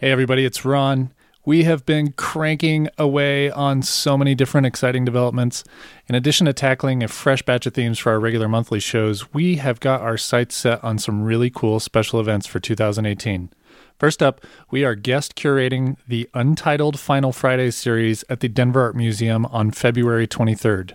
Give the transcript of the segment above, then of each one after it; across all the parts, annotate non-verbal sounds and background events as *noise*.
Hey, everybody, it's Ron. We have been cranking away on so many different exciting developments. In addition to tackling a fresh batch of themes for our regular monthly shows, we have got our sights set on some really cool special events for 2018. First up, we are guest curating the Untitled Final Friday series at the Denver Art Museum on February 23rd.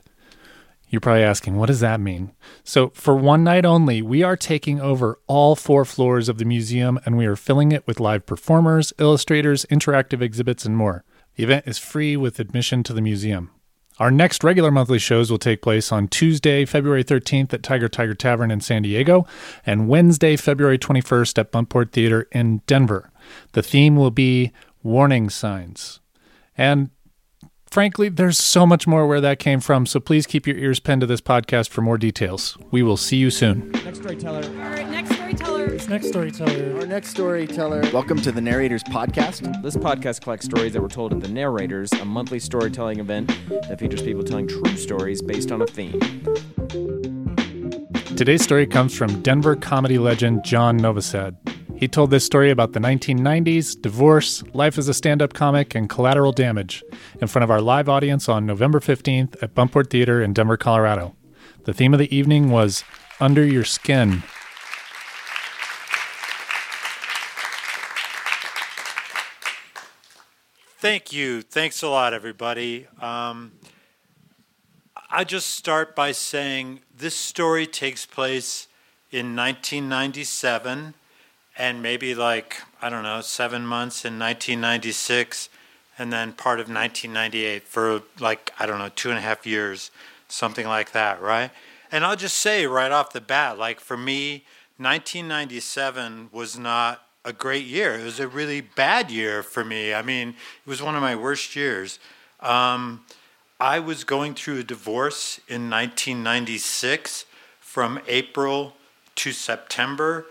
You're probably asking, what does that mean? So, for one night only, we are taking over all four floors of the museum and we are filling it with live performers, illustrators, interactive exhibits, and more. The event is free with admission to the museum. Our next regular monthly shows will take place on Tuesday, February 13th at Tiger Tiger Tavern in San Diego, and Wednesday, February 21st at Buntport Theater in Denver. The theme will be warning signs. And frankly, there's so much more where that came from, so please keep your ears pinned to this podcast for more details. We will see you soon. Next storyteller. All right, next storyteller. Next storyteller. Our next storyteller. Welcome to the Narrators Podcast. This podcast collects stories that were told at The Narrators, a monthly storytelling event that features people telling true stories based on a theme. Today's story comes from Denver comedy legend John Novosad. He told this story about the 1990s, divorce, life as a stand up comic, and collateral damage in front of our live audience on November 15th at Buntport Theater in Denver, Colorado. The theme of the evening was Under Your Skin. Thank you. Thanks a lot, everybody. Um, I just start by saying this story takes place in 1997 and maybe like, I don't know, seven months in 1996 and then part of 1998 for like, I don't know, two and a half years, something like that, right? And I'll just say right off the bat, like for me, 1997 was not a great year. It was a really bad year for me. I mean, it was one of my worst years. Um, I was going through a divorce in 1996 from April to September.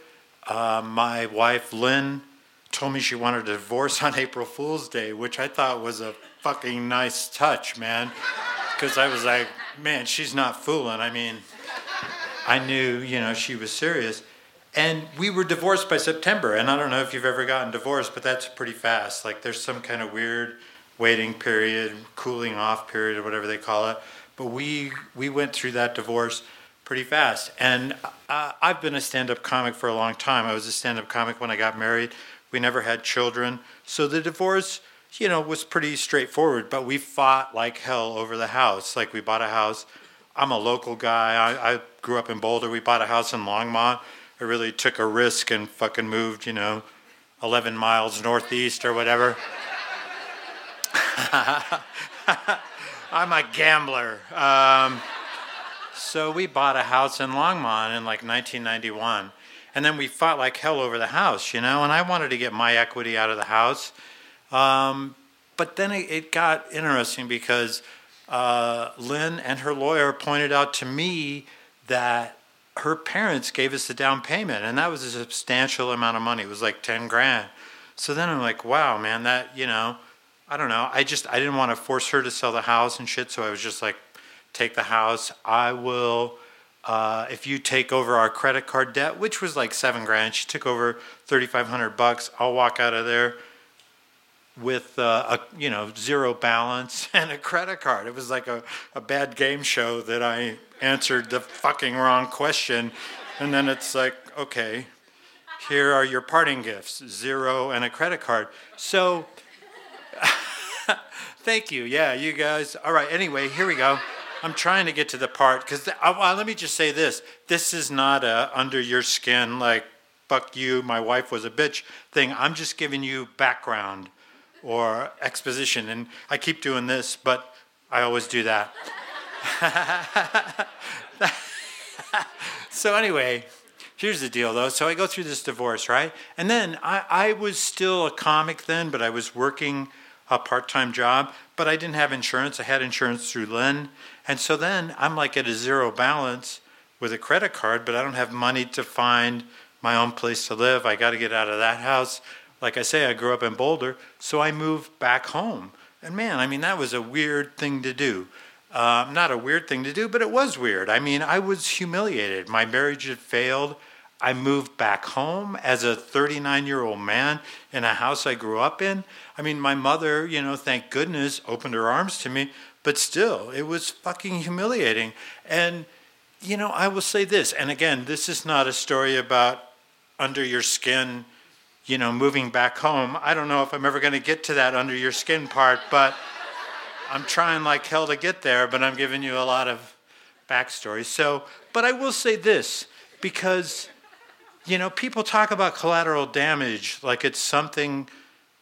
Uh, my wife, Lynn, told me she wanted a divorce *laughs* on April Fool's Day, which I thought was a fucking nice touch, man. Because I was like, man, she's not fooling. I mean, I knew, you know, she was serious. And we were divorced by September. And I don't know if you've ever gotten divorced, but that's pretty fast. Like there's some kind of weird waiting period, cooling off period, or whatever they call it. But we we went through that divorce pretty fast. And uh, I've been a stand-up comic for a long time. I was a stand-up comic when I got married. We never had children, so the divorce, you know, was pretty straightforward. But we fought like hell over the house. Like we bought a house. I'm a local guy. I, I grew up in Boulder. We bought a house in Longmont. I really took a risk and fucking moved, you know, 11 miles northeast or whatever. *laughs* I'm a gambler. Um, so we bought a house in Longmont in like 1991. And then we fought like hell over the house, you know, and I wanted to get my equity out of the house. Um, but then it, it, got interesting because uh, Lynn and her lawyer pointed out to me that her parents gave us the down payment, and that was a substantial amount of money. It was like 10 grand. So then I'm like, wow, man, that, you know, I don't know. I just, I didn't want to force her to sell the house and shit, so I was just like, take the house. I will, uh, if you take over our credit card debt, which was like seven grand, she took over 3,500 bucks. I'll walk out of there with uh, a you know zero balance *laughs* and a credit card. It was like a, a bad game show that I answered the fucking wrong question, and then it's like okay, here are your parting gifts: zero and a credit card. So. *laughs* Thank you. Yeah, you guys. All right. Anyway, here we go. I'm trying to get to the part because uh, well, let me just say this: this is not a under your skin like "fuck you, my wife was a bitch" thing. I'm just giving you background or exposition, and I keep doing this, but I always do that. *laughs* so anyway, here's the deal though. So I go through this divorce, right? And then I, I was still a comic then, but I was working a part-time job, but I didn't have insurance. I had insurance through Lynn. And so then I'm like at a zero balance with a credit card, but I don't have money to find my own place to live. I got to get out of that house. Like I say, I grew up in Boulder, so I moved back home. And man, I mean, that was a weird thing to do. Uh, not a weird thing to do, but it was weird. I mean, I was humiliated. My marriage had failed. I moved back home as a 39 year old man in a house I grew up in. I mean, my mother, you know, thank goodness, opened her arms to me, but still, it was fucking humiliating. And, you know, I will say this, and again, this is not a story about under your skin, you know, moving back home. I don't know if I'm ever going to get to that under your skin part, but I'm trying like hell to get there, but I'm giving you a lot of backstory. So, but I will say this because, you know, people talk about collateral damage like it's something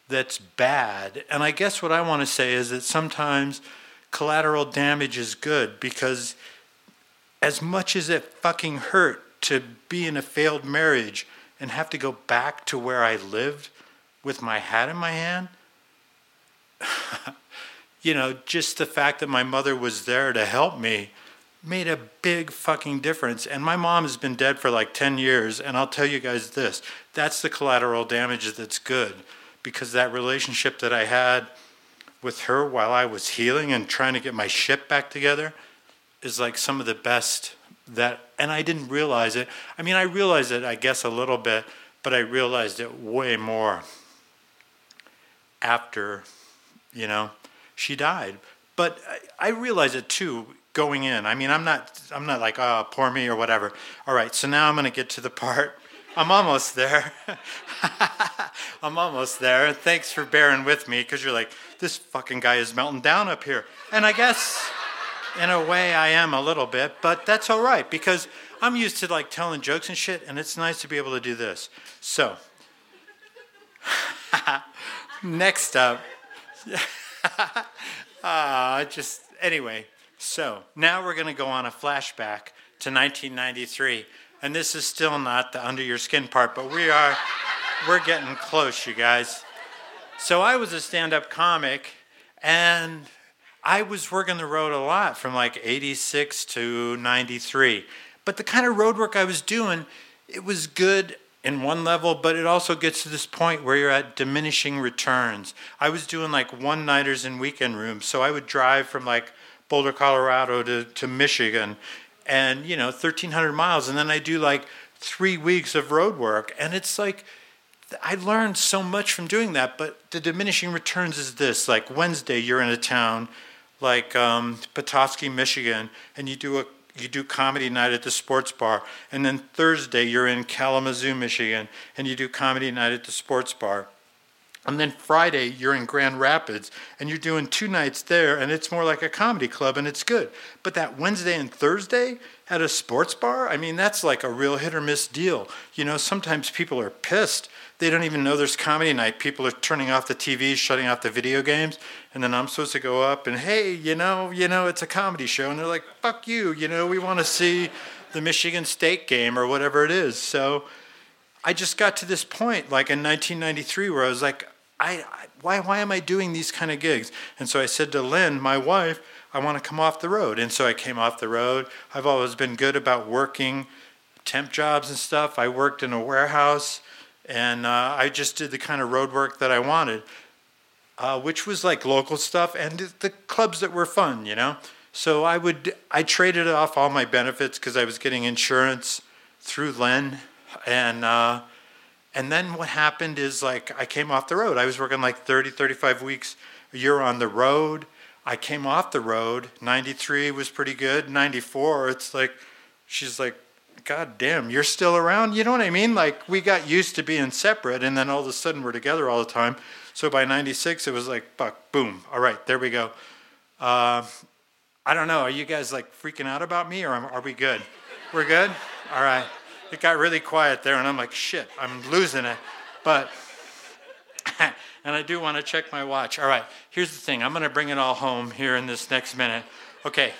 that's bad. And I guess what I want to say is that sometimes collateral damage is good because as much as it fucking hurt to be in a failed marriage and have to go back to where I lived with my hat in my hand, *laughs* you know, just the fact that my mother was there to help me made a big fucking difference. And my mom has been dead for like 10 years. And I'll tell you guys this that's the collateral damage that's good because that relationship that I had with her while I was healing and trying to get my shit back together is like some of the best that, and I didn't realize it. I mean, I realized it, I guess, a little bit, but I realized it way more after, you know, she died. But I, I realized it too going in. I mean, I'm not, I'm not like, oh, poor me or whatever. All right, so now I'm going to get to the part. *laughs* I'm almost there. *laughs* I'm almost there. Thanks for bearing with me because you're like, this fucking guy is melting down up here. And I guess in a way I am a little bit, but that's all right because I'm used to like telling jokes and shit, and it's nice to be able to do this. So, *laughs* next up, uh, just anyway. So now we're going to go on a flashback to 1993, and this is still not the under your skin part, but we are we're getting close, you guys. So I was a stand-up comic, and I was working the road a lot from like 86 to 93. But the kind of road work I was doing, it was good in one level, but it also gets to this point where you're at diminishing returns. I was doing like one nighters and weekend rooms. So I would drive from like Boulder, Colorado to, to Michigan and, you know, 1,300 miles. And then I do like three weeks of road work. And it's like, I learned so much from doing that. But the diminishing returns is this like Wednesday, you're in a town like um, Petoskey, Michigan, and you do a you do comedy night at the sports bar, and then Thursday you're in Kalamazoo, Michigan, and you do comedy night at the sports bar. And then Friday, you're in Grand Rapids and you're doing two nights there, and it's more like a comedy club and it's good. But that Wednesday and Thursday at a sports bar, I mean, that's like a real hit or miss deal. You know, sometimes people are pissed. They don't even know there's comedy night. People are turning off the TV, shutting off the video games, and then I'm supposed to go up and, hey, you know, you know, it's a comedy show. And they're like, fuck you, you know, we want to see the Michigan State game or whatever it is. So, I just got to this point, like in 1993, where I was like, I, I, why, why am I doing these kind of gigs? And so I said to Lynn, my wife, I want to come off the road. And so I came off the road. I've always been good about working temp jobs and stuff. I worked in a warehouse and uh, I just did the kind of road work that I wanted, uh, which was like local stuff and the clubs that were fun, you know? So I would, I traded off all my benefits because I was getting insurance through Lynn and, uh, and then what happened is like I came off the road. I was working like 30, 35 weeks a year on the road. I came off the road. 93 was pretty good. 94, it's like, she's like, God damn, you're still around? You know what I mean? Like, we got used to being separate, and then all of a sudden we're together all the time. So by 96, it was like, buck, boom. All right, there we go. Uh, I don't know. Are you guys like freaking out about me, or are we good? We're good? All right it got really quiet there, and I'm like, shit, I'm losing it. But, *laughs* and I do want to check my watch. All right, here's the thing I'm going to bring it all home here in this next minute. Okay,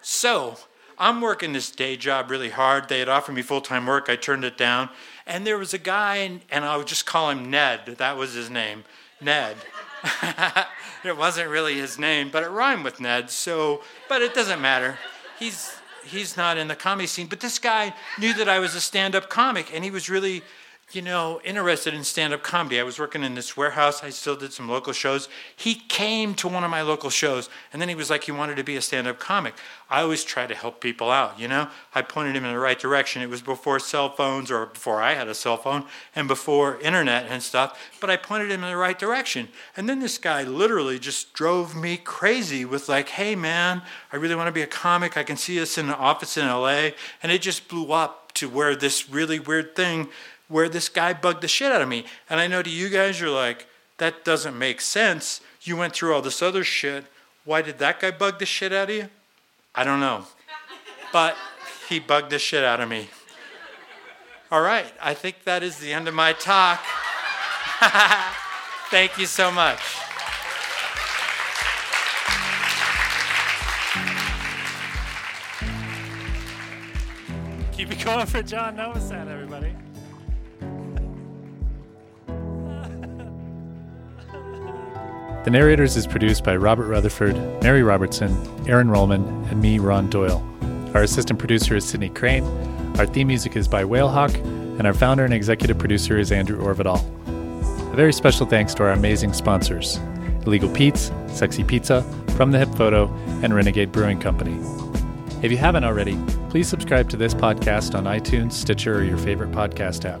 so I'm working this day job really hard. They had offered me full time work, I turned it down. And there was a guy, and I would just call him Ned. That was his name, Ned. *laughs* it wasn't really his name, but it rhymed with Ned. So, but it doesn't matter. He's he's not in the comedy scene. But this guy knew that I was a stand up comic, and he was really you know, interested in stand up comedy. I was working in this warehouse. I still did some local shows. He came to one of my local shows and then he was like, he wanted to be a stand up comic. I always try to help people out, you know? I pointed him in the right direction. It was before cell phones or before I had a cell phone and before internet and stuff, but I pointed him in the right direction. And then this guy literally just drove me crazy with, like, hey man, I really want to be a comic. I can see us in the office in LA. And it just blew up to where this really weird thing where this guy bugged the shit out of me. And I know to you guys, you're like, that doesn't make sense. You went through all this other shit. Why did that guy bug the shit out of you? I don't know. But he bugged the shit out of me. All right, I think that is the end of my talk. *laughs* Thank you so much. Keep it going for John Novosad, everybody. The Narrators is produced by Robert Rutherford, Mary Robertson, Aaron Rollman, and me, Ron Doyle. Our assistant producer is Sydney Crane. Our theme music is by Whalehawk, and our founder and executive producer is Andrew Orvedahl. A very special thanks to our amazing sponsors Illegal Pete's, Sexy Pizza, From the Hip Photo, and Renegade Brewing Company. If you haven't already, please subscribe to this podcast on iTunes, Stitcher, or your favorite podcast app